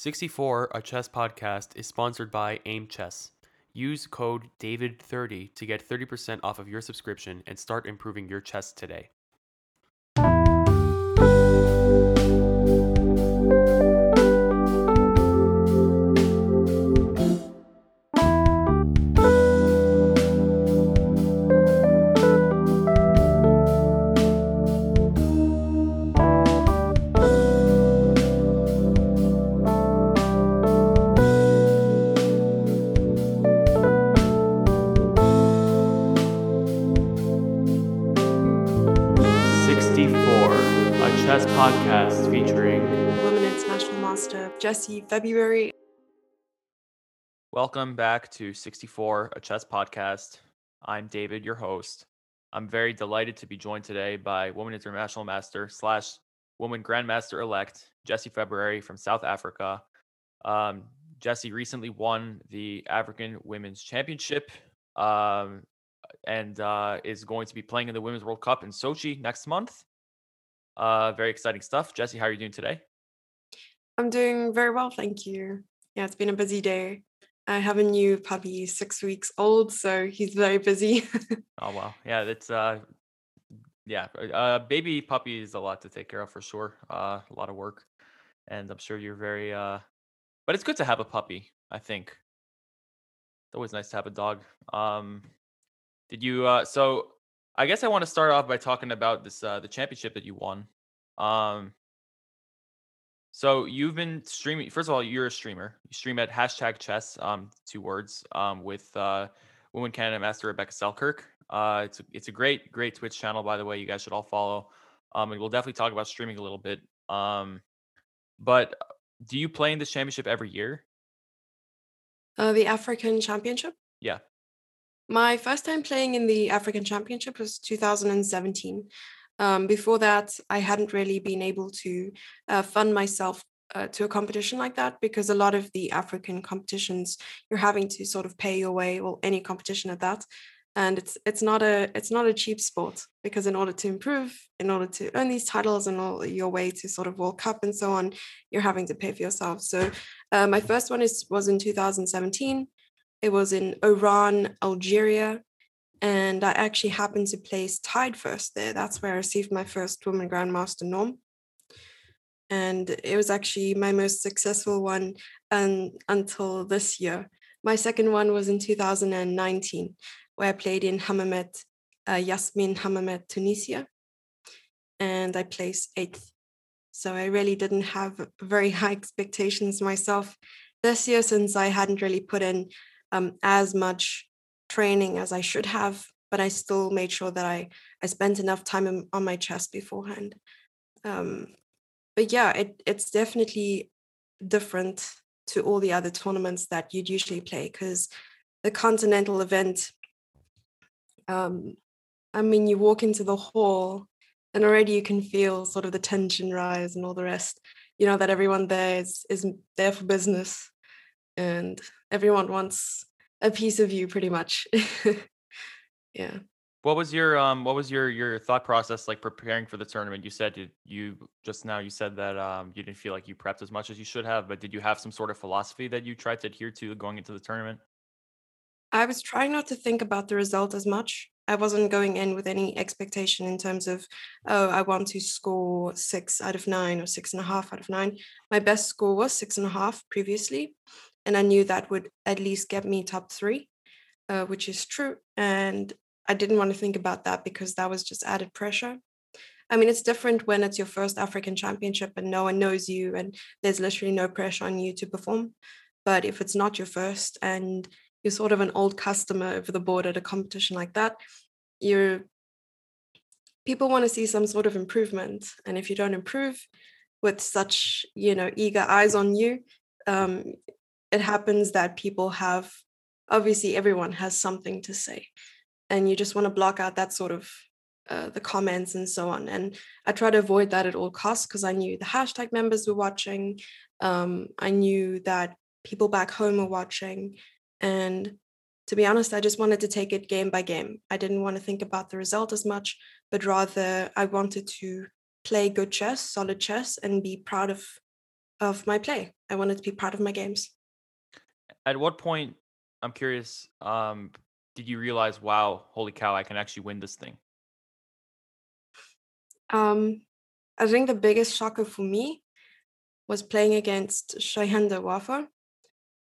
64, a chess podcast, is sponsored by Aim Chess. Use code DAVID30 to get 30% off of your subscription and start improving your chess today. February. Welcome back to 64, a chess podcast. I'm David, your host. I'm very delighted to be joined today by Woman International Master slash Woman Grandmaster elect Jesse February from South Africa. Um, Jesse recently won the African Women's Championship um, and uh, is going to be playing in the Women's World Cup in Sochi next month. Uh, very exciting stuff. Jesse, how are you doing today? I'm doing very well, thank you. Yeah, it's been a busy day. I have a new puppy, six weeks old, so he's very busy. oh wow, yeah, that's uh, yeah, uh, baby puppy is a lot to take care of for sure. Uh, a lot of work, and I'm sure you're very uh, but it's good to have a puppy. I think it's always nice to have a dog. Um, did you? Uh, so I guess I want to start off by talking about this uh, the championship that you won. Um, so you've been streaming. First of all, you're a streamer. You stream at hashtag chess, um, two words, um, with uh, Woman Candidate Master Rebecca Selkirk. Uh, it's a, it's a great great Twitch channel, by the way. You guys should all follow. Um, and we'll definitely talk about streaming a little bit. Um, but uh, do you play in this championship every year? Uh, the African Championship. Yeah. My first time playing in the African Championship was 2017. Um, before that, I hadn't really been able to uh, fund myself uh, to a competition like that because a lot of the African competitions you're having to sort of pay your way, or any competition at that, and it's it's not a it's not a cheap sport because in order to improve, in order to earn these titles and all your way to sort of World Cup and so on, you're having to pay for yourself. So uh, my first one is was in 2017. It was in Oran, Algeria, and I actually happened to place tied first there. That's where I received my first woman grandmaster norm. And it was actually my most successful one until this year. My second one was in 2019, where I played in Hammamet, uh, Yasmine Hammamet, Tunisia. And I placed eighth. So I really didn't have very high expectations myself this year since I hadn't really put in um, as much training as I should have, but I still made sure that I I spent enough time on my chest beforehand. Um, but yeah, it it's definitely different to all the other tournaments that you'd usually play because the continental event. Um, I mean, you walk into the hall and already you can feel sort of the tension rise and all the rest. You know that everyone there is is there for business, and everyone wants a piece of you pretty much. Yeah. What was your um what was your your thought process like preparing for the tournament? You said you, you just now you said that um you didn't feel like you prepped as much as you should have but did you have some sort of philosophy that you tried to adhere to going into the tournament? I was trying not to think about the result as much. I wasn't going in with any expectation in terms of oh i want to score six out of nine or six and a half out of nine. My best score was six and a half previously and I knew that would at least get me top three, uh, which is true. And I didn't want to think about that because that was just added pressure. I mean, it's different when it's your first African championship and no one knows you and there's literally no pressure on you to perform. But if it's not your first and you're sort of an old customer over the board at a competition like that, you're people want to see some sort of improvement. And if you don't improve with such, you know, eager eyes on you, um, it happens that people have obviously everyone has something to say and you just want to block out that sort of uh, the comments and so on and i try to avoid that at all costs because i knew the hashtag members were watching um, i knew that people back home were watching and to be honest i just wanted to take it game by game i didn't want to think about the result as much but rather i wanted to play good chess solid chess and be proud of of my play. I wanted to be proud of my games. At what point, I'm curious, um, did you realize, wow, holy cow, I can actually win this thing? Um, I think the biggest shocker for me was playing against Shahenda Wafa.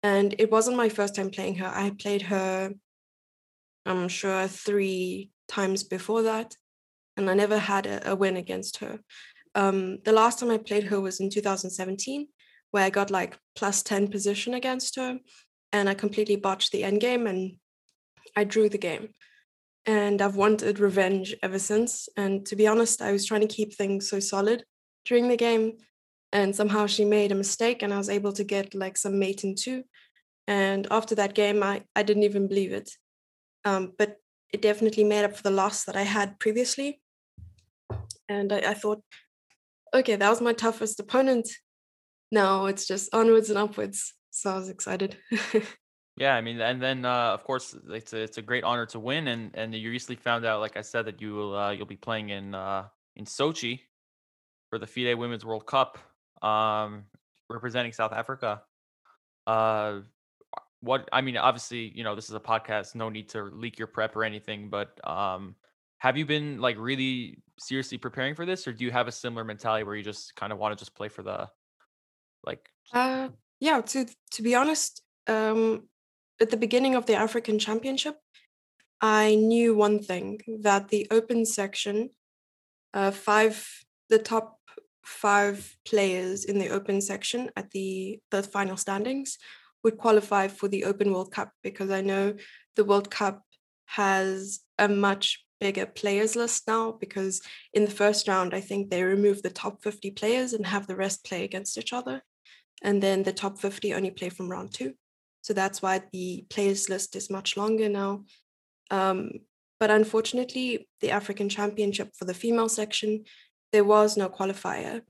And it wasn't my first time playing her. I played her, I'm sure, three times before that. And I never had a, a win against her. Um, the last time I played her was in 2017, where I got like plus 10 position against her. And I completely botched the end game and I drew the game. And I've wanted revenge ever since. And to be honest, I was trying to keep things so solid during the game. And somehow she made a mistake and I was able to get like some mate in two. And after that game, I, I didn't even believe it. Um, but it definitely made up for the loss that I had previously. And I, I thought, okay, that was my toughest opponent. Now it's just onwards and upwards. So I was excited. Yeah, I mean, and then uh, of course it's a, it's a great honor to win, and and you recently found out, like I said, that you will uh, you'll be playing in uh, in Sochi for the FIDE Women's World Cup, um, representing South Africa. Uh, what I mean, obviously, you know, this is a podcast, no need to leak your prep or anything, but um, have you been like really seriously preparing for this, or do you have a similar mentality where you just kind of want to just play for the like? uh, yeah, to to be honest, um, at the beginning of the African Championship, I knew one thing that the open section, uh, five, the top five players in the open section at the the final standings would qualify for the Open World Cup because I know the World Cup has a much bigger players list now because in the first round I think they remove the top 50 players and have the rest play against each other and then the top 50 only play from round 2 so that's why the players list is much longer now. Um, but unfortunately, the African Championship for the female section, there was no qualifier.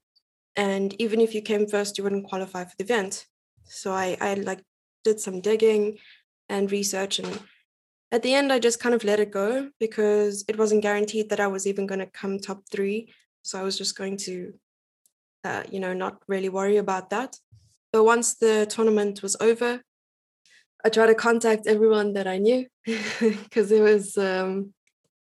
And even if you came first, you wouldn't qualify for the event. So I, I like did some digging and research and at the end I just kind of let it go because it wasn't guaranteed that I was even going to come top three. So I was just going to, uh, you know, not really worry about that. But once the tournament was over, I tried to contact everyone that I knew because it was um,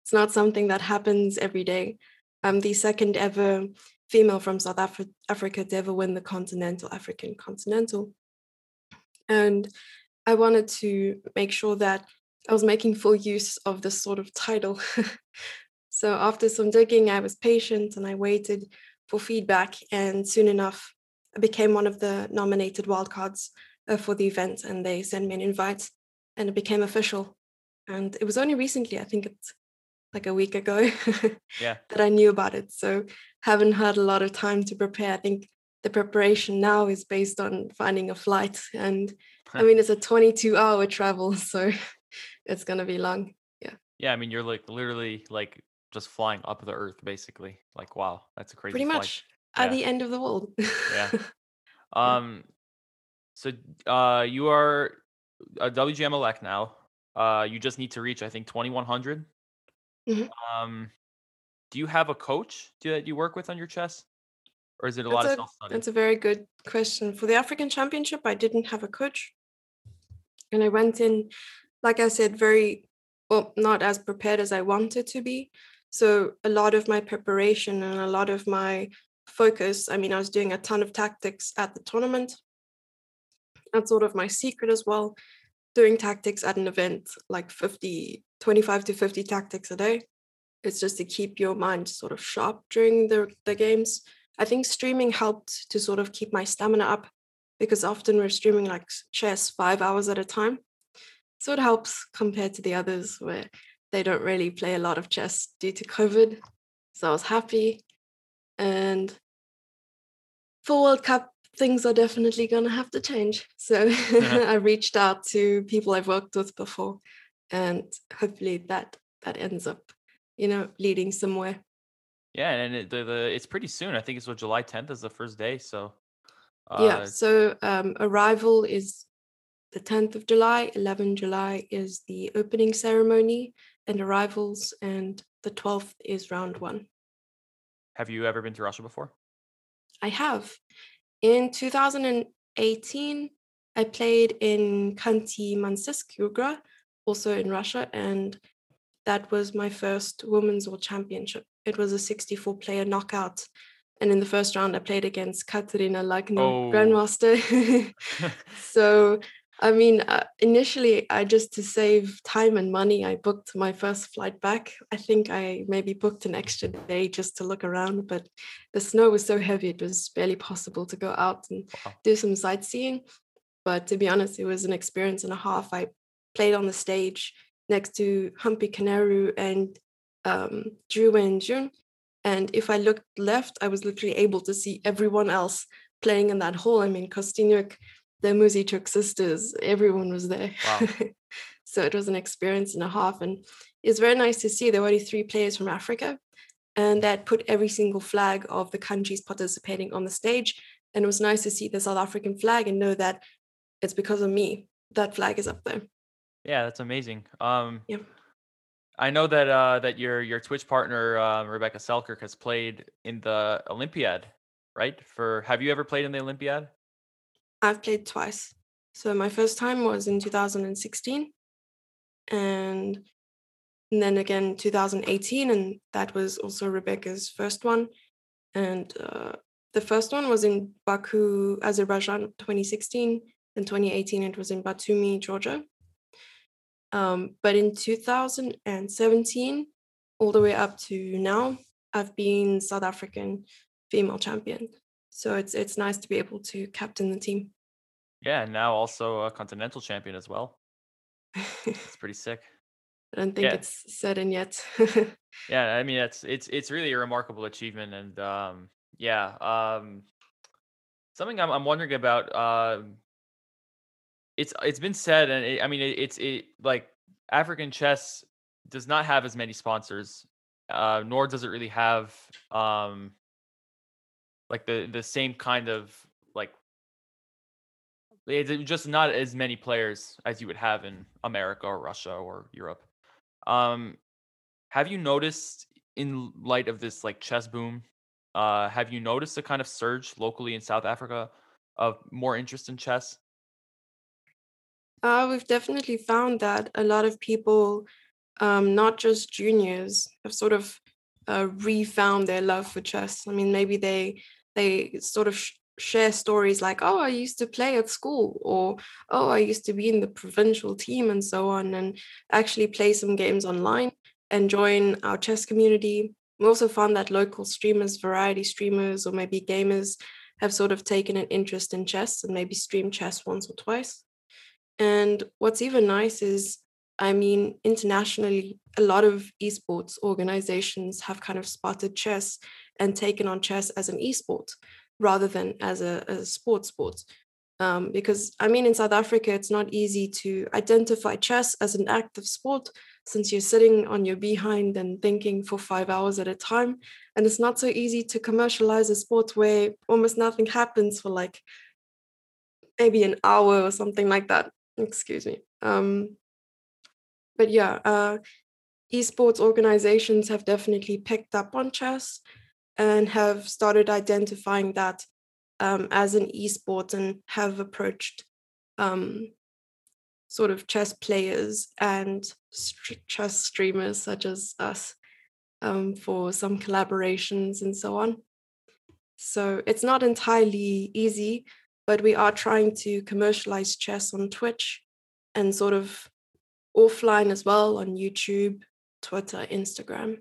it's not something that happens every day. I'm the second ever female from South Af- Africa to ever win the Continental African Continental, and I wanted to make sure that I was making full use of this sort of title. so after some digging, I was patient and I waited for feedback, and soon enough, I became one of the nominated wildcards uh, for the event and they sent me an invite and it became official. And it was only recently, I think it's like a week ago, yeah. that I knew about it. So haven't had a lot of time to prepare. I think the preparation now is based on finding a flight. And I mean, it's a 22 hour travel, so it's going to be long. Yeah. Yeah. I mean, you're like literally like just flying up the earth, basically. Like, wow, that's a crazy Pretty flight. much yeah. at the end of the world. yeah. Um, so uh, you are a WGM elect now. Uh, you just need to reach, I think, 2100. Mhm. Um, do you have a coach that you work with on your chess, or is it a lot That's of a self study? that's a very good question. For the African Championship, I didn't have a coach, and I went in, like I said, very well, not as prepared as I wanted to be. So a lot of my preparation and a lot of my focus. I mean, I was doing a ton of tactics at the tournament, that's sort of my secret as well. Doing tactics at an event, like 50, 25 to 50 tactics a day. It's just to keep your mind sort of sharp during the, the games. I think streaming helped to sort of keep my stamina up because often we're streaming like chess five hours at a time. So it helps compared to the others where they don't really play a lot of chess due to COVID. So I was happy. And for World Cup, things are definitely going to have to change. So yeah. I reached out to people I've worked with before, and hopefully that that ends up, you know, leading somewhere. Yeah, and it, the, the it's pretty soon. I think it's what July 10th is the first day. So uh, yeah, so um, arrival is the 10th of July. 11 July is the opening ceremony and arrivals, and the 12th is round one. Have you ever been to Russia before? I have. In 2018, I played in Khanty Mansiysk also in Russia, and that was my first women's world championship. It was a 64 player knockout. And in the first round, I played against Kateryna Lagno, oh. Grandmaster. so I mean, uh, initially, I just to save time and money, I booked my first flight back. I think I maybe booked an extra day just to look around, but the snow was so heavy, it was barely possible to go out and wow. do some sightseeing. But to be honest, it was an experience and a half. I played on the stage next to Humpy Koneru and um, Ju Wenjun. And if I looked left, I was literally able to see everyone else playing in that hall. I mean, Kosteniuk the Muzychuk sisters, everyone was there. Wow. so it was an experience and a half. And it's very nice to see there were only three players from Africa and that put every single flag of the countries participating on the stage. And it was nice to see the South African flag and know that it's because of me that flag is up there. Yeah, that's amazing. Um, yeah. I know that uh, that your your Twitch partner uh, Rebecca Selkirk has played in the Olympiad, right? For have you ever played in the Olympiad? I've played twice. So my first time was in 2016 and, then again 2018 and that was also Rebecca's first one and uh, the first one was in Baku, Azerbaijan 2016 and 2018 it was in Batumi, Georgia. Um, but in 2017 all the way up to now I've been South African female champion. So it's it's nice to be able to captain the team. Yeah, and now also a continental champion as well. It's pretty sick. I don't think yeah. it's set in yet. yeah, I mean it's it's it's really a remarkable achievement, and um, yeah, um, something I'm I'm wondering about. Um, it's it's been said, and it, I mean it, it's it like African chess does not have as many sponsors, uh, nor does it really have um like the the same kind of like it's just not as many players as you would have in America or Russia or Europe. Um, have you noticed in light of this like chess boom, uh, have you noticed a kind of surge locally in South Africa of more interest in chess? Uh, we've definitely found that a lot of people, um, not just juniors, have sort of uh, refound their love for chess. I mean, maybe they they sort of sh- share stories like oh i used to play at school or oh i used to be in the provincial team and so on and actually play some games online and join our chess community. We also found that local streamers variety streamers or maybe gamers have sort of taken an interest in chess and maybe stream chess once or twice. And what's even nice is I mean, internationally, a lot of esports organizations have kind of spotted chess and taken on chess as an esport rather than as a, a sports sport. Um, because I mean, in South Africa, it's not easy to identify chess as an active sport since you're sitting on your behind and thinking for five hours at a time. And it's not so easy to commercialize a sport where almost nothing happens for like maybe an hour or something like that. Excuse me. Um, but yeah, uh, esports organizations have definitely picked up on chess and have started identifying that um, as an esport and have approached um, sort of chess players and st- chess streamers such as us um, for some collaborations and so on. So it's not entirely easy, but we are trying to commercialize chess on Twitch and sort of offline as well on YouTube, Twitter, Instagram,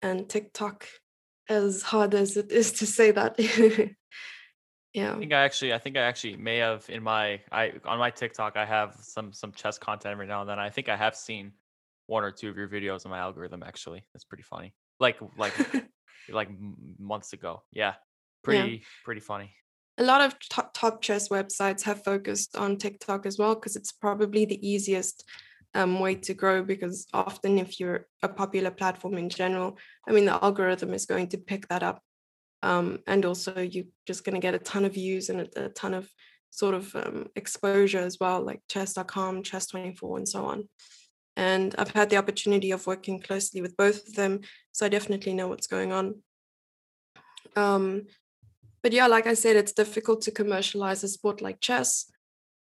and TikTok as hard as it is to say that. yeah. I think I actually I think I actually may have in my I on my TikTok I have some some chess content every now and then. I think I have seen one or two of your videos in my algorithm actually. That's pretty funny. Like like like months ago. Yeah. Pretty yeah. pretty funny. A lot of top, top chess websites have focused on TikTok as well because it's probably the easiest um, way to grow because often if you're a popular platform in general i mean the algorithm is going to pick that up um, and also you're just going to get a ton of views and a, a ton of sort of um, exposure as well like chess.com chess24 and so on. And i've had the opportunity of working closely with both of them so i definitely know what's going on. Um, but yeah, like I said, it's difficult to commercialize a sport like chess,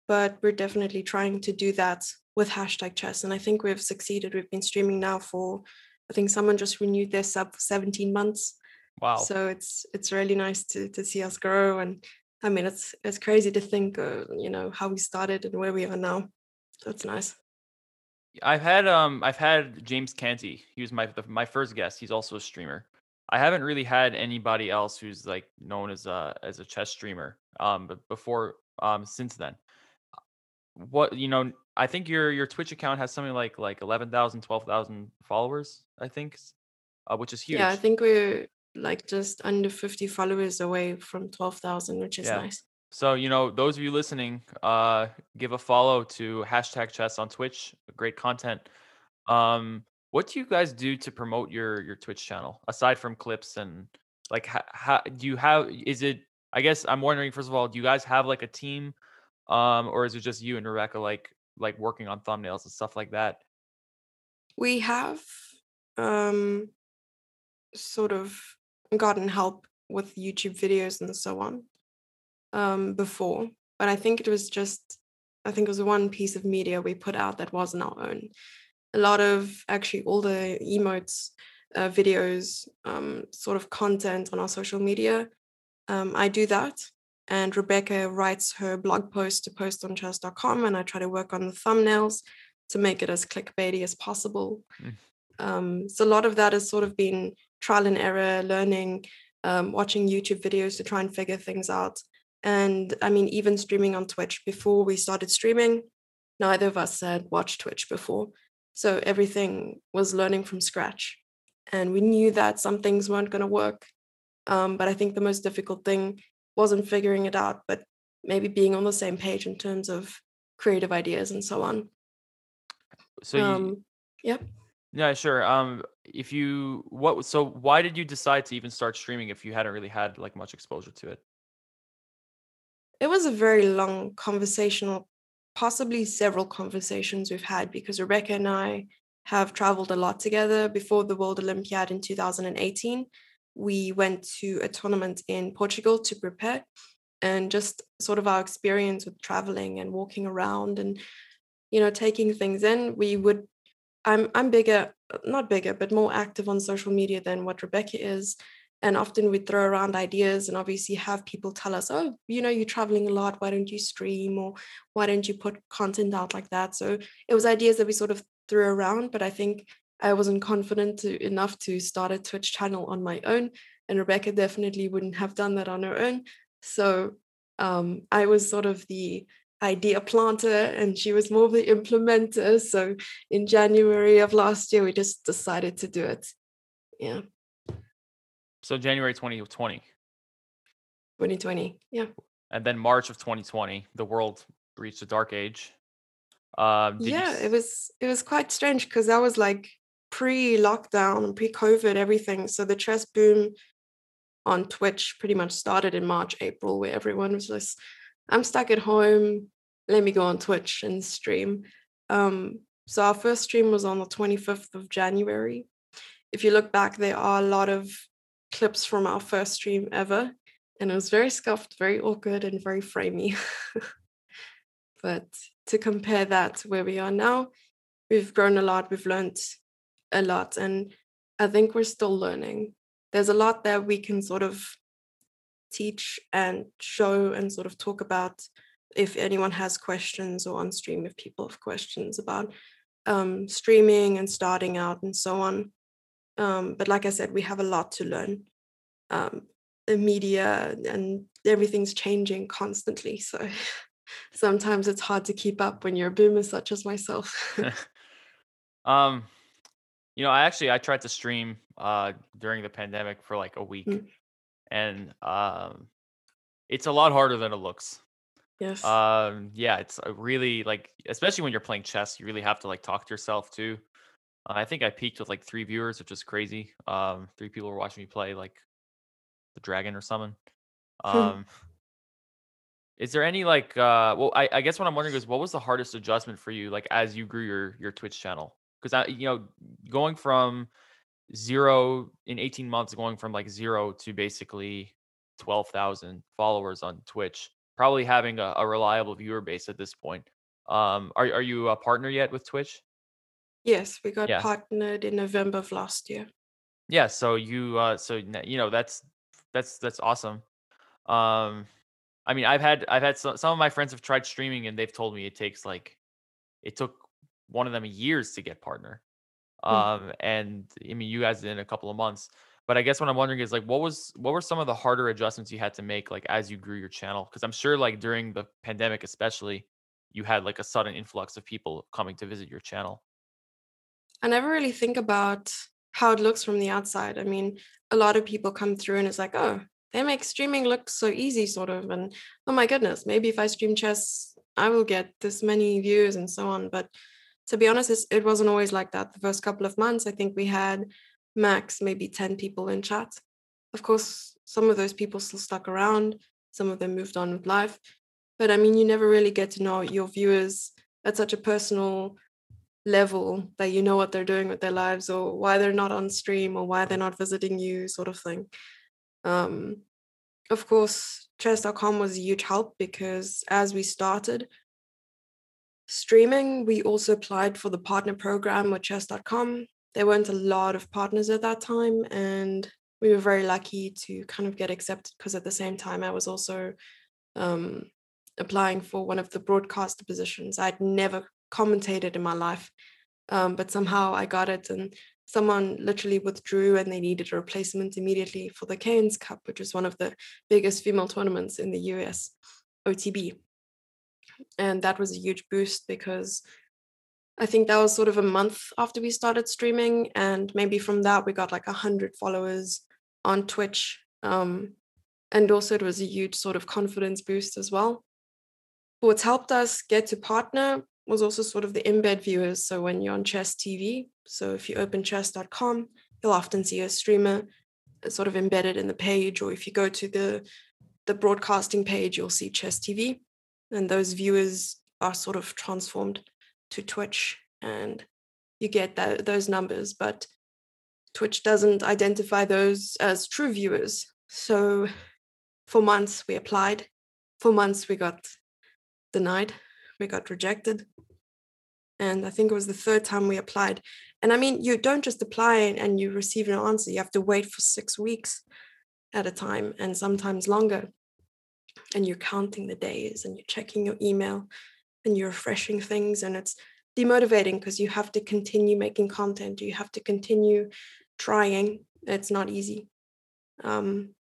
but we're definitely trying to do that with hashtag chess. And I think we've succeeded. We've been streaming now for, I think someone just renewed their sub for 17 months. Wow. So it's it's really nice to to see us grow. And I mean, it's it's crazy to think, uh, you know, how we started and where we are now. So it's nice. I've had um I've had James Canty. He was my my first guest. He's also a streamer. I haven't really had anybody else who's like known as a as a chess streamer. Um, but before um since then, what you know, I think your your Twitch account has something like like 11,000, 12,000 followers. I think, uh, which is huge. Yeah, I think we're like just under 50 followers away from 12,000, which is Yeah. nice. So you know, those of you listening, uh, give a follow to hashtag chess on Twitch. Great content. Um, what do you guys do to promote your your Twitch channel aside from clips and like how, how do you have? Is it? I guess I'm wondering first of all, do you guys have like a team, um, or is it just you and Rebecca like like working on thumbnails and stuff like that? We have um sort of gotten help with YouTube videos and so on um before, but I think it was just I think it was one piece of media we put out that wasn't our own. A lot of actually all the emotes, uh, videos, um, sort of content on our social media. Um, I do that. And Rebecca writes her blog post to post on chess.com, and I try to work on the thumbnails to make it as clickbaity as possible. Mm. Um, so a lot of that has sort of been trial and error, learning, um, watching YouTube videos to try and figure things out. And I mean, even streaming on Twitch before we started streaming, neither of us had watched Twitch before. So everything was learning from scratch. And we knew that some things weren't going to work. Um, but I think the most difficult thing wasn't figuring it out, but maybe being on the same page in terms of creative ideas and so on. So you, Um, yep. yeah, sure. Um, if you what so why did you decide to even start streaming if you hadn't really had like much exposure to it? It was a very long conversational, possibly several conversations we've had because Rebecca and I have traveled a lot together. Before the World Olympiad in 2018, we went to a tournament in Portugal to prepare. And just sort of our experience with traveling and walking around and, you know, taking things in, we would I'm I'm bigger, not bigger, but more active on social media than what Rebecca is. And often we throw around ideas and obviously have people tell us, oh, you know, you're traveling a lot. Why don't you stream or why don't you put content out like that? So it was ideas that we sort of threw around, but I think I wasn't confident to, enough to start a Twitch channel on my own. And Rebecca definitely wouldn't have done that on her own. So um, I was sort of the idea planter and she was more of the implementer. So in January of last year, we just decided to do it. Yeah, So January 2020, 2020. Yeah. and then March of 2020, the world reached a dark age. Um, did you Yeah, it was it was quite strange because I was like pre-lockdown and pre-COVID, everything. So the chess boom on Twitch pretty much started in March, April, where everyone was just, I'm stuck at home. Let me go on Twitch and stream. Um, so our first stream was on the 25th of January. If you look back, there are a lot of clips from our first stream ever. And it was very scuffed, very awkward, and very framey. but to compare that to where we are now, we've grown a lot, we've learned a lot, and I think we're still learning. There's a lot that we can sort of teach and show and sort of talk about if anyone has questions or on stream if people have questions about um, streaming and starting out and so on. Um, but like I said, we have a lot to learn. Um, the media and everything's changing constantly. So sometimes it's hard to keep up when you're a boomer such as myself. um, you know, I actually I tried to stream uh during the pandemic for like a week, Mm. and um, it's a lot harder than it looks. yes. Um, yeah, it's a really like, especially when you're playing chess, you really have to like talk to yourself too. Uh, I think I peaked with like three viewers, which is crazy. Um, three people were watching me play like the dragon or something. Um, is there any like, uh, well, I, I guess what I'm wondering is what was the hardest adjustment for you, like as you grew your your Twitch channel? Because I, you know, going from zero in 18 months, going from like zero to basically 12,000 followers on Twitch, probably having a, a reliable viewer base at this point. Um, are are you a partner yet with Twitch? Yes, we got Yeah. partnered in November of last year. Yeah, so you uh so you know that's that's that's awesome. Um I mean, I've had I've had some some of my friends have tried streaming and they've told me it takes like it took one of them years to get partner. Mm. Um and I mean, you guys did in a couple of months. But I guess what I'm wondering is like what was what were some of the harder adjustments you had to make like as you grew your channel? Because I'm sure like during the pandemic especially, you had like a sudden influx of people coming to visit your channel. I never really think about how it looks from the outside. I mean, a lot of people come through and it's like, oh, they make streaming look so easy, sort of. And oh my goodness, maybe if I stream chess, I will get this many views and so on. But to be honest, it wasn't always like that. The first couple of months, I think we had max maybe 10 people in chat. Of course, some of those people still stuck around, some of them moved on with life. But I mean, you never really get to know your viewers at such a personal level that you know what they're doing with their lives or why they're not on stream or why they're not visiting you, sort of thing. Um, of course, chess.com was a huge help because as we started streaming, we also applied for the partner program with chess.com. There weren't a lot of partners at that time, and we were very lucky to kind of get accepted because at the same time, I was also um, applying for one of the broadcaster positions. I'd never commentated in my life, um, but somehow I got it, and someone literally withdrew and they needed a replacement immediately for the Cairns Cup, which is one of the biggest female tournaments in the US, OTB. And that was a huge boost because I think that was sort of a month after we started streaming. And maybe from that, we got like 100 followers on Twitch. Um, and also, it was a huge sort of confidence boost as well. What's helped us get to partner was also sort of the embed viewers. So when you're on Chess TV, so if you open chess.com, you'll often see a streamer sort of embedded in the page, or if you go to the the broadcasting page, you'll see Chess TV, and those viewers are sort of transformed to Twitch, and you get that, those numbers. But Twitch doesn't identify those as true viewers. So for months we applied, for months we got denied, we got rejected and I think it was the third time we applied. And I mean, you don't just apply and you receive an answer, you have to wait for six weeks at a time and sometimes longer. And you're counting the days and you're checking your email and you're refreshing things. And it's demotivating because you have to continue making content, you have to continue trying. It's not easy. Um,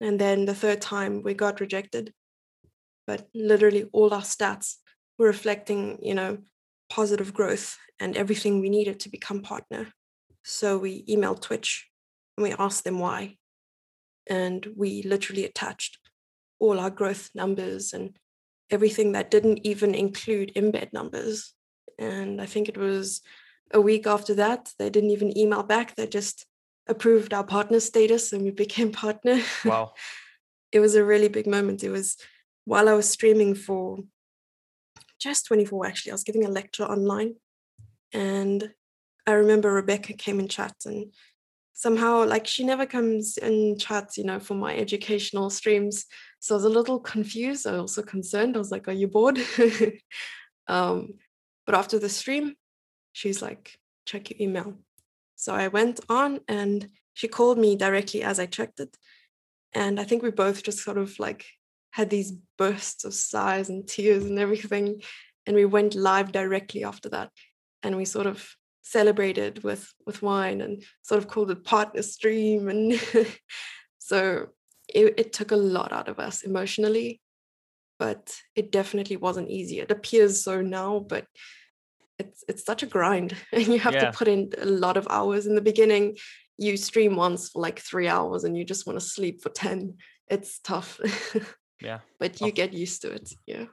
and then the third time we got rejected, but literally all our stats were reflecting, you know, positive growth and everything we needed to become partner. So we emailed Twitch and we asked them why. And we literally attached all our growth numbers and everything that didn't even include embed numbers. And I think it was a week after that, they didn't even email back. They just approved our partner status and we became partner. Wow. it was a really big moment. It was while I was streaming for chess24 actually. I was giving a lecture online and I remember Rebecca came in chat and somehow like she never comes in chats, you know, for my educational streams. So I was a little confused. I was also concerned. I was like, are you bored? um, but after the stream, she's like, check your email. So I went on and she called me directly as I checked it. And I think we both just sort of like had these bursts of sighs and tears and everything. And we went live directly after that. And we sort of celebrated with with wine and sort of called it partner stream. And so it, it took a lot out of us emotionally, but it definitely wasn't easy. It appears so now, but it's it's such a grind. And you have Yeah. to put in a lot of hours. In the beginning, you stream once for like three hours and you just want to sleep for 10. It's tough. Yeah. but you get used to it yeah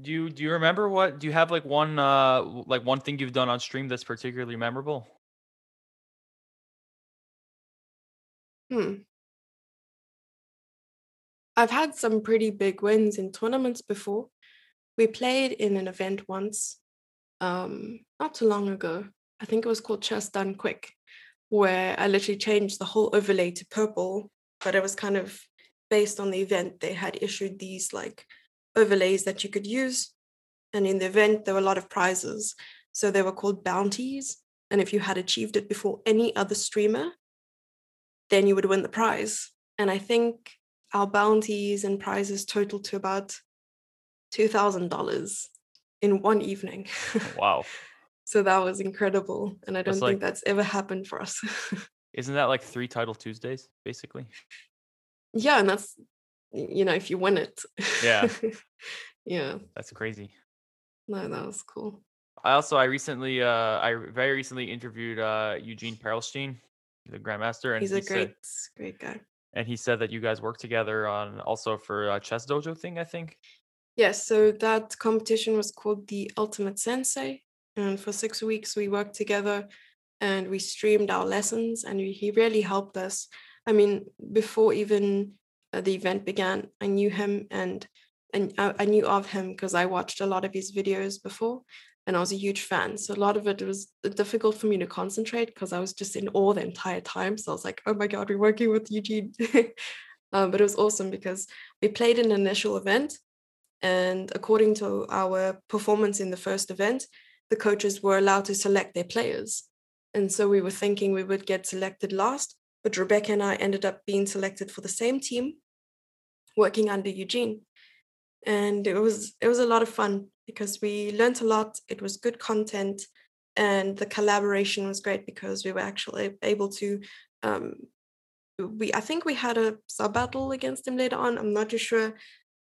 Do you do you remember what do you have like one uh like one thing you've done on stream that's particularly memorable? hmm. i've had some pretty big wins in tournaments before we played in an event once um not too long ago i think it was called chess done quick where i literally changed the whole overlay to purple but it was kind of based on the event. They had issued these like overlays that you could use. And in the event, there were a lot of prizes. So they were called bounties. And if you had achieved it before any other streamer, then you would win the prize. And I think our bounties and prizes totaled to about $2,000 in one evening. Oh, wow. so that was incredible. And I don't That's think like- that's ever happened for us. Isn't that like three title Tuesdays, basically? yeah. And that's, you know, if you win it. Yeah. yeah. That's crazy. No, that was cool. I also I recently uh I very recently interviewed uh Eugene Perelshteyn, the grandmaster, and He's he a great, said great guy. and he said that you guys work together on also for a chess dojo thing, I think. Yes, so that competition was called the Ultimate Sensei. And for six weeks, we worked together and we streamed our lessons, and we, he really helped us. I mean, before even the event began, I knew him and and I, I knew of him because I watched a lot of his videos before, and I was a huge fan. So a lot of it was difficult for me to concentrate because I was just in awe the entire time. So I was like, "Oh my god, we're working with Eugene." um, but it was awesome because we played an initial event and according to our performance in the first event, the coaches were allowed to select their players. And so we were thinking we would get selected last, but Rebecca and I ended up being selected for the same team, working under Eugene. And it was it was a lot of fun because we learned a lot. It was good content, and the collaboration was great because we were actually able to. Um, we I think we had a sub battle against him later on. I'm not too sure,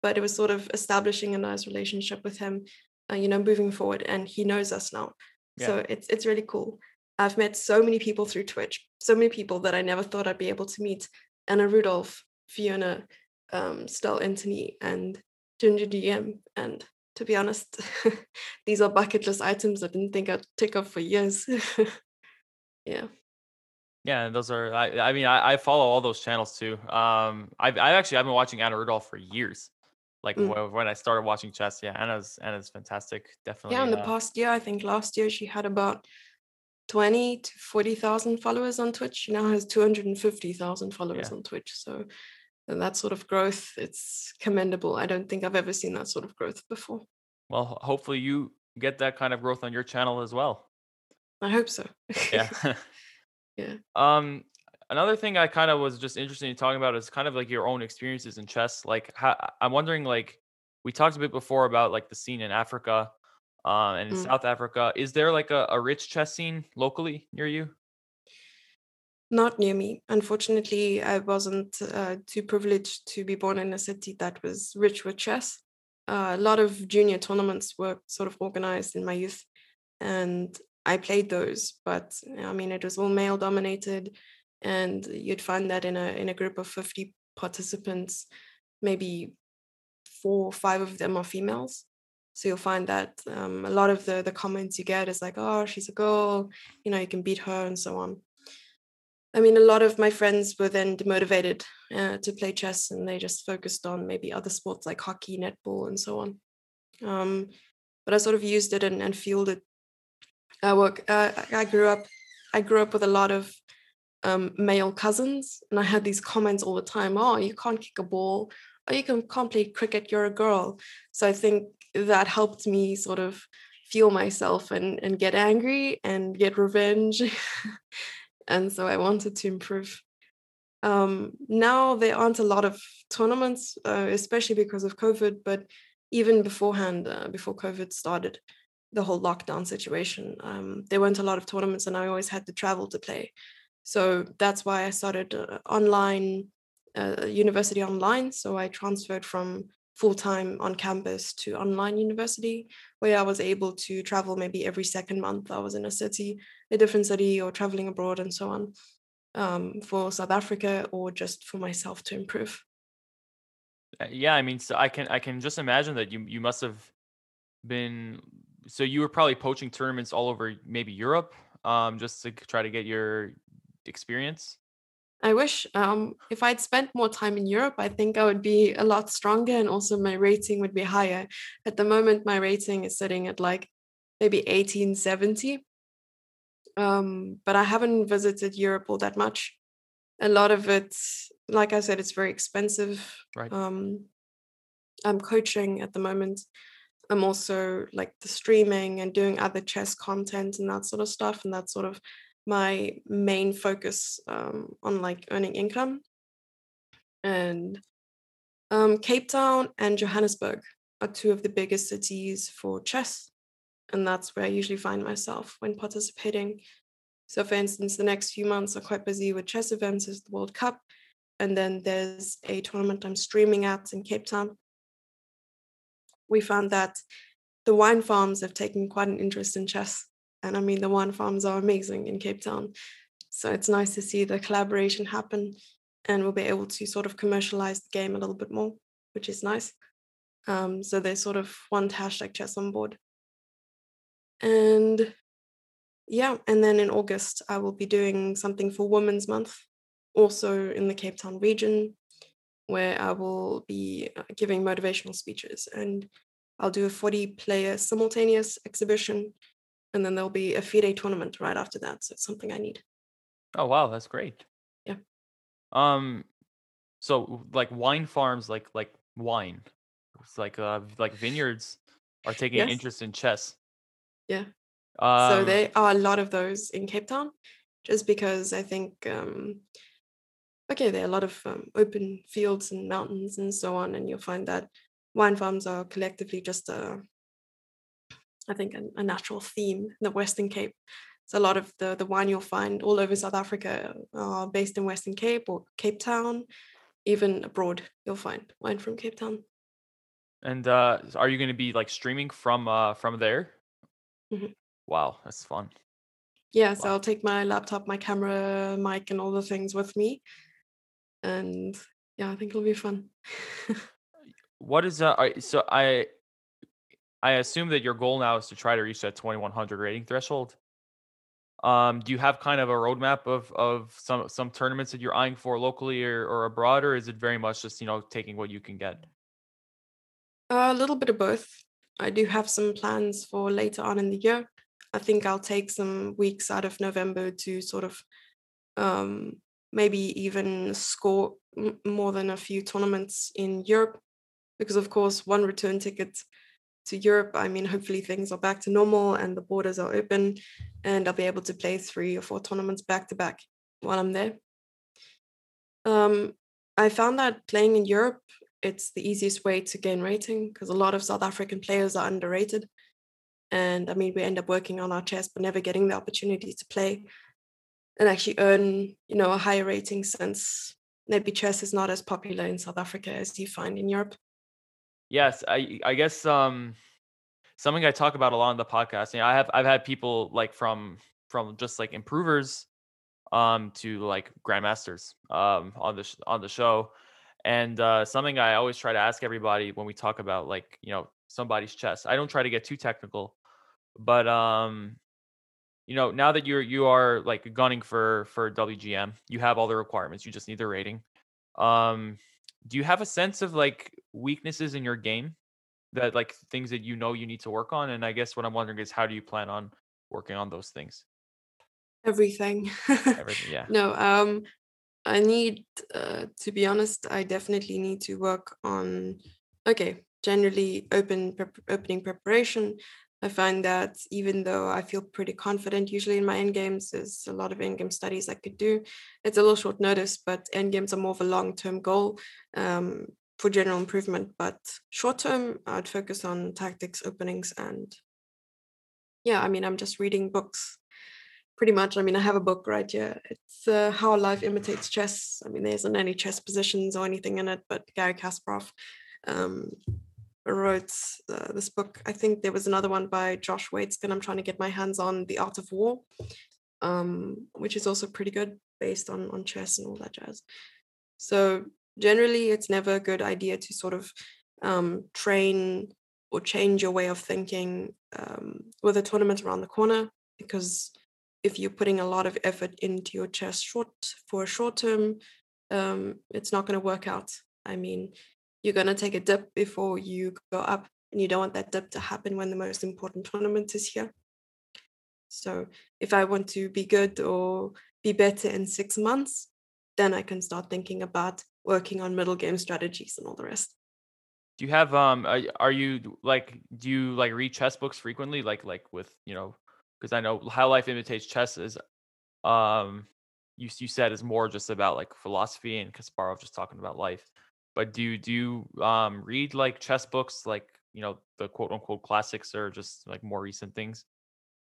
but it was sort of establishing a nice relationship with him, uh, you know, moving forward. And he knows us now, so it's it's really cool. I've met so many people through Twitch, so many people that I never thought I'd be able to meet. Anna Rudolf, Fiona, um, Steil-Antoni, and Ginger GM. And to be honest, these are bucket list items I didn't think I'd tick off for years. yeah. Yeah, and those are I I mean I, I follow all those channels too. Um I've I actually I've been watching Anna Rudolf for years. Like Mm. wh- when I started watching chess, yeah, Anna's Anna's fantastic. Definitely. Yeah, in the uh, past year, I think last year she had about 20 to 40,000 followers on Twitch. She now has 250,000 followers Yeah. on Twitch. So that sort of growth, it's commendable. I don't think I've ever seen that sort of growth before. well, hopefully you get that kind of growth on your channel as well. I hope so. Yeah. Yeah. Um, another thing I kind of was just interested in talking about is kind of like your own experiences in chess. Like, how, I'm wondering, like, we talked a bit before about like the scene in Africa, uh, and in Mm. South Africa. Is there like a, a rich chess scene locally near you? Not near me. Unfortunately, I wasn't uh, too privileged to be born in a city that was rich with chess. Uh, a lot of junior tournaments were sort of organized in my youth, and I played those. But I mean, it was all male dominated, and you'd find that in a in a group of fifty participants, maybe four or five of them are females. So you'll find that um, a lot of the the comments you get is like, "Oh, she's a girl," you know, you can beat her and so on. I mean, a lot of my friends were then demotivated uh, to play chess, and they just focused on maybe other sports like hockey, netball, and so on. Um, but I sort of used it and, and fueled it. I work. Uh, I grew up. I grew up with a lot of um, male cousins, and I had these comments all the time. Oh, you can't kick a ball. Oh, you can can't play cricket. You're a girl. So I think that helped me sort of feel myself and and get angry and get revenge. and so I wanted to improve. Um, now there aren't a lot of tournaments, uh, especially because of COVID. But even beforehand, uh, before COVID started, the whole lockdown situation, um, there weren't a lot of tournaments, and I always had to travel to play. So that's why I started uh, online, uh, university online. So I transferred from full time on campus to online university, where I was able to travel maybe every second month. I was in a city, a different city, or traveling abroad, and so on, um, for South Africa or just for myself to improve. Uh, Yeah, I mean, so I can I can just imagine that you you must have been so you were probably poaching tournaments all over maybe Europe, um, just to try to get your experience. I wish um, if I'd spent more time in Europe, I think I would be a lot stronger and also my rating would be higher. At the moment, my rating is sitting at like maybe 1870. Um, but I haven't visited Europe all that much. A lot of it like I said, it's very expensive. Right. Um, I'm coaching at the moment. I'm also like the streaming and doing other chess content and that sort of stuff. And that's sort of my main focus um, on like earning income. And um, Cape Town and Johannesburg are two of the biggest cities for chess. And that's where I usually find myself when participating. So, for instance, the next few months are quite busy with chess events as the World Cup. And then there's a tournament I'm streaming at in Cape Town. We found that the wine farms have taken quite an interest in chess. And I mean, the wine farms are amazing in Cape Town. So it's nice to see the collaboration happen and we'll be able to sort of commercialize the game a little bit more, which is nice. Um, so they sort of want hashtag chess on board. And yeah, and then in August, I will be doing something for Women's Month, also in the Cape Town region, where I will be uh, giving motivational speeches. And I'll do a 40 player simultaneous exhibition, and then there'll be a FIDE tournament right after that. So it's something I need. Oh, wow. That's great. Yeah. Um, so like wine farms, like like wine, it's like uh like vineyards are taking an Yes. interest in chess. Yeah. So Um, there are a lot of those in Cape Town, just because I think, um, okay, there are a lot of um, open fields and mountains and so on, and you'll find that wine farms are collectively just a, I think, a, a natural theme in the Western Cape. So a lot of the the wine you'll find all over South Africa are based in Western Cape or Cape Town, even abroad you'll find wine from Cape Town. and uh, are you going to be like streaming from uh from there? Mhm. Wow, that's fun. Yeah, so Wow. I'll take my laptop, my camera, mic, and all the things with me. And yeah, I think it'll be fun. What is uh? So I I assume that your goal now is to try to reach that 2100 rating threshold. Um, do you have kind of a roadmap of of some some tournaments that you're eyeing for locally or, or abroad, or is it very much just you know taking what you can get? a little bit of both. I do have some plans for later on in the year. I think I'll take some weeks out of November to sort of um, maybe even score more than a few tournaments in Europe. Because, of course, one return ticket to Europe, I mean, hopefully things are back to normal and the borders are open, and I'll be able to play three or four tournaments back to back while I'm there. Um, I found that playing in Europe, it's the easiest way to gain rating because a lot of South African players are underrated. And I mean, we end up working on our chess, but never getting the opportunity to play and actually earn, you know, a higher rating since maybe chess is not as popular in South Africa as you find in Europe. Yes, I I guess um something I talk about a lot on the podcast. You know, I have I've had people like from from just like improvers um to like grandmasters um on the sh- on the show. And uh something I always try to ask everybody when we talk about like, you know, somebody's chess. I don't try to get too technical, but um you know, now that you're you are like gunning for for WGM, you have all the requirements. You just need the rating. Um do you have a sense of like weaknesses in your game that like things that you know you need to work on? And I guess what I'm wondering is how do you plan on working on those things? Everything. Everything, yeah. no, um, I need, uh, to be honest, I definitely need to work on, okay, generally open prep- opening preparation. I find that even though I feel pretty confident usually in my end games, there's a lot of end game studies I could do. It's a little short notice, but end games are more of a long term goal um, for general improvement. But short term, I'd focus on tactics, openings, and yeah, I mean, I'm just reading books pretty much. I mean, I have a book right here. It's uh, How Life Imitates Chess. I mean, there isn't any chess positions or anything in it, but Garry Kasparov um, wrote uh, this book. I think there was another one by Josh Waitzkin. I'm trying to get my hands on The Art of War, um, which is also pretty good based on, on chess and all that jazz. So generally, it's never a good idea to sort of um, train or change your way of thinking um, with a tournament around the corner because if you're putting a lot of effort into your chess short for a short term, um, it's not going to work out. I mean, you're going to take a dip before you go up, and you don't want that dip to happen when the most important tournament is here. So, if I want to be good or be better in six months, then I can start thinking about working on middle game strategies and all the rest. Do you have um are, you like do you like read chess books frequently like like with, you know, because I know how life imitates chess is um you you said is more just about like philosophy and Kasparov just talking about life. But do you do you um read like chess books like, you know, the quote unquote classics or just like more recent things?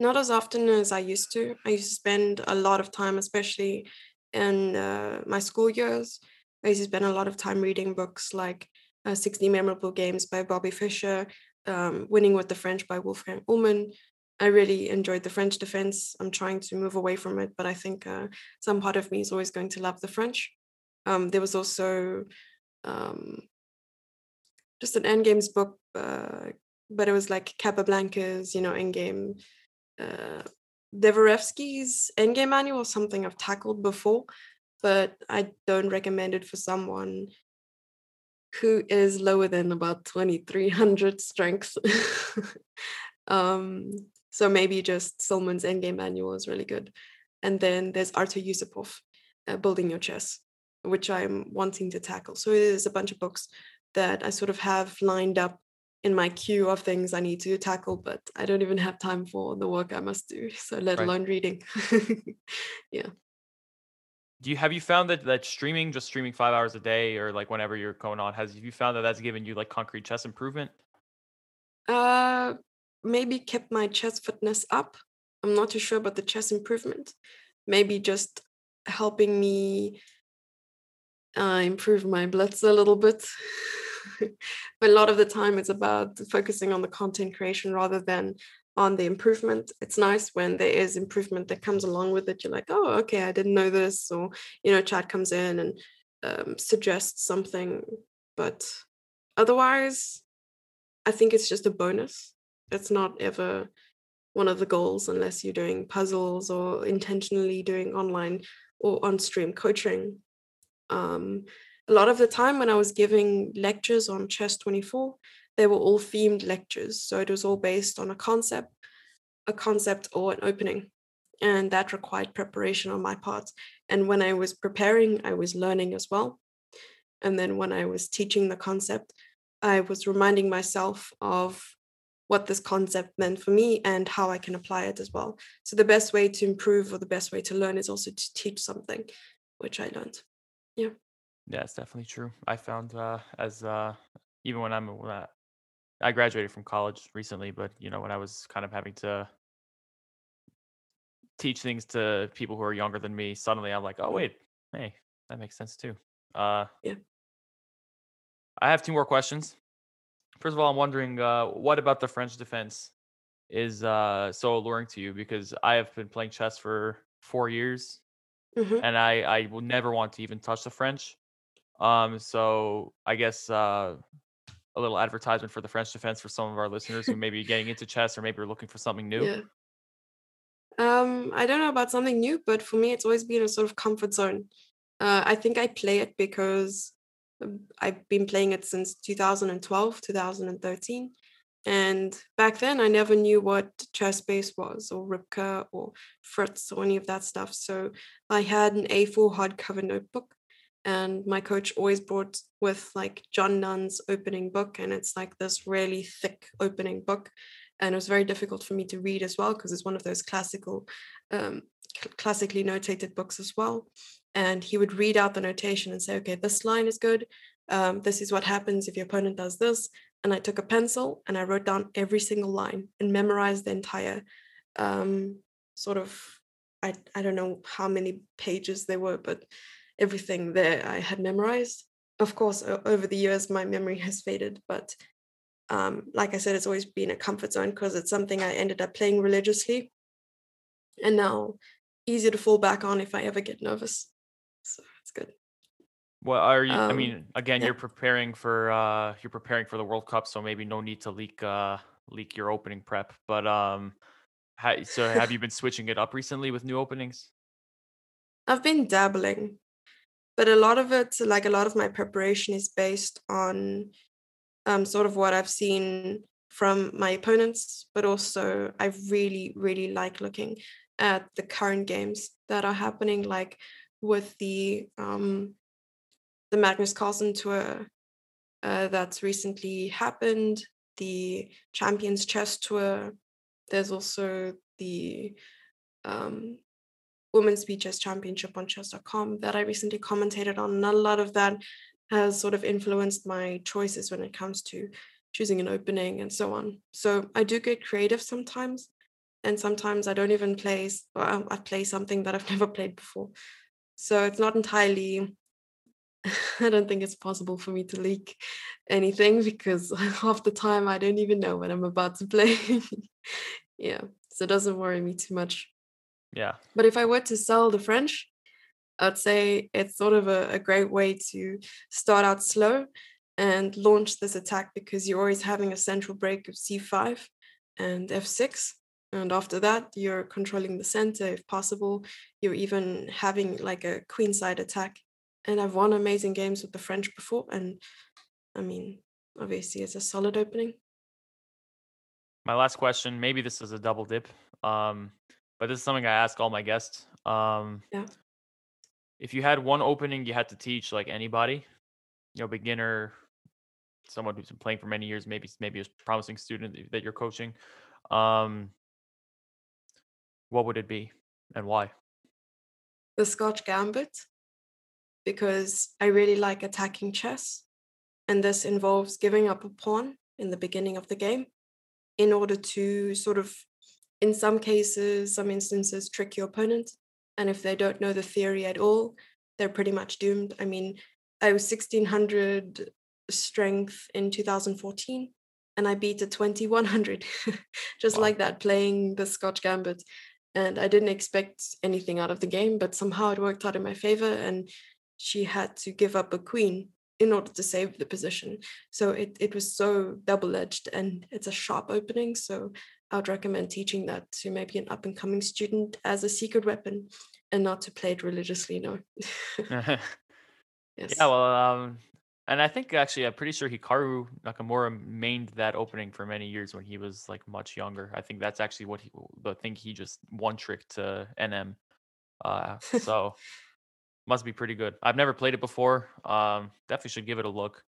Not as often as I used to. I used to spend a lot of time, especially in uh, my school years. I used to spend a lot of time reading books like uh, 60 Memorable Games by Bobby Fischer, um, Winning with the French by Wolfgang Uhlmann. I really enjoyed the French defense. I'm trying to move away from it, but I think uh, some part of me is always going to love the French. Um, there was also um, just an endgames book, uh, but it was like Capablanca's, you know, endgame uh, Dvoretsky's Endgame Manual, something I've tackled before, but I don't recommend it for someone who is lower than about 2300 strength. um, so maybe just Silman's Endgame Manual is really good. And then there's Artur Yusupov, uh, Building Your Chess, which I'm wanting to tackle. So there's a bunch of books that I sort of have lined up in my queue of things I need to tackle, but I don't even have time for the work I must do. So let right. alone reading. yeah. Do you have you found that that streaming, just streaming five hours a day, or like whenever you're going on, has you found that that's given you like concrete chess improvement? Uh, maybe kept my chess fitness up. I'm not too sure about the chess improvement. Maybe just helping me uh, improve my blitz a little bit. but a lot of the time it's about focusing on the content creation rather than on the improvement. It's nice when there is improvement that comes along with it. You're like oh okay i didn't know this or you know chat comes in and um, suggests something. But otherwise i think it's just a bonus. It's not ever one of the goals unless you're doing puzzles or intentionally doing online or on stream coaching um, a lot of the time when I was giving lectures on chess24, they were all themed lectures. So it was all based on a concept, a concept or an opening. And that required preparation on my part. And when I was preparing, I was learning as well. And then when I was teaching the concept, I was reminding myself of what this concept meant for me and how I can apply it as well. So the best way to improve or the best way to learn is also to teach something, which I learned. Yeah. Yeah, it's definitely true. I found uh, as uh, even when I'm when I, I graduated from college recently, but you know when I was kind of having to teach things to people who are younger than me, suddenly I'm like, oh wait, hey, that makes sense too. Uh, yeah. I have two more questions. First of all, I'm wondering uh, what about the French defense is uh, so alluring to you because I have been playing chess for four years, mm-hmm. and I I will never want to even touch the French. Um, so I guess uh, a little advertisement for the French defense for some of our listeners who may be getting into chess or maybe are looking for something new. Yeah. Um, I don't know about something new, but for me, it's always been a sort of comfort zone. Uh, I think I play it because um, I've been playing it since 2012, 2013. And back then, I never knew what ChessBase was, or Rybka, or Fritz, or any of that stuff. So I had an A4 hardcover notebook and my coach always brought with like John Nunn's opening book, and it's like this really thick opening book, and it was very difficult for me to read as well because it's one of those classical, um, classically notated books as well. And he would read out the notation and say, "Okay, this line is good. Um, this is what happens if your opponent does this." And I took a pencil and I wrote down every single line and memorized the entire um, sort of I, I don't know how many pages there were, but everything there I had memorized. Of course, over the years, my memory has faded, but um, like I said, it's always been a comfort zone because it's something I ended up playing religiously. And now easier to fall back on if I ever get nervous. So it's good. Well, are you? Um, I mean, again, yeah. you're preparing for uh, you're preparing for the World Cup, so maybe no need to leak uh, leak your opening prep. But um, so have you been switching it up recently with new openings? I've been dabbling but a lot of it like a lot of my preparation is based on um, sort of what i've seen from my opponents but also i really really like looking at the current games that are happening like with the um, the Magnus Carlsen tour uh, that's recently happened, the Champions Chess Tour. There's also the um, Women's Chess Championship on chess.com that I recently commentated on. And a lot of that has sort of influenced my choices when it comes to choosing an opening and so on. So I do get creative sometimes. And sometimes I don't even play, I play something that I've never played before. So it's not entirely I don't think it's possible for me to leak anything because half the time I don't even know what I'm about to play. yeah, so it doesn't worry me too much. Yeah. But if I were to sell the French, I'd say it's sort of a, a great way to start out slow and launch this attack because you're always having a central break of c5 and f6 and after that you're controlling the center if possible you're even having like a queenside attack and I've won amazing games with the French before. And I mean, obviously, it's a solid opening. My last question, maybe this is a double dip, um, but this is something I ask all my guests. Um, yeah. If you had one opening you had to teach, like anybody, you know, beginner, someone who's been playing for many years, maybe maybe a promising student that you're coaching, um, what would it be and why? The Scotch Gambit because I really like attacking chess. And this involves giving up a pawn in the beginning of the game in order to sort of, in some cases, some instances, trick your opponent. And if they don't know the theory at all, they're pretty much doomed. I mean, I was 1600 strength in 2014 and I beat a 2100 just wow. like that playing the Scotch Gambit. And I didn't expect anything out of the game, but somehow it worked out in my favor. And she had to give up a queen in order to save the position. So it, it was so double edged and it's a sharp opening. So I would recommend teaching that to maybe an up and coming student as a secret weapon and not to play it religiously. No. yes. Yeah, well, um, and I think actually, I'm pretty sure Hikaru Nakamura mained that opening for many years when he was like much younger. I think that's actually what he, the thing he just one tricked to NM. Uh, so must be pretty good. I've never played it before. Um, definitely should give it a look.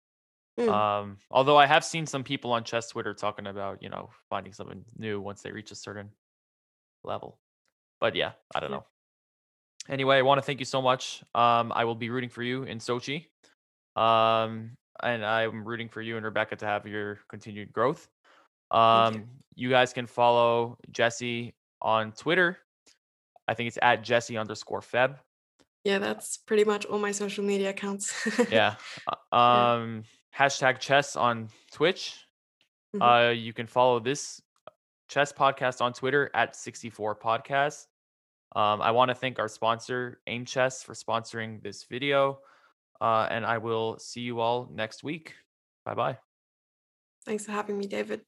Mm. Um, although I have seen some people on chess Twitter talking about, you know, finding something new once they reach a certain level. But yeah, I don't know. Anyway, I want to thank you so much. Um, I will be rooting for you in Sochi. Um, and I'm rooting for you and Rebecca to have your continued growth. Um, you. you guys can follow Jesse on Twitter. I think it's at Jesse underscore Feb yeah, that's pretty much all my social media accounts. yeah. Um, hashtag chess on Twitch. Mm-hmm. Uh, you can follow this chess podcast on Twitter at 64 podcast. Um, I want to thank our sponsor, Aimchess, for sponsoring this video. Uh, and I will see you all next week. Bye bye. Thanks for having me, David.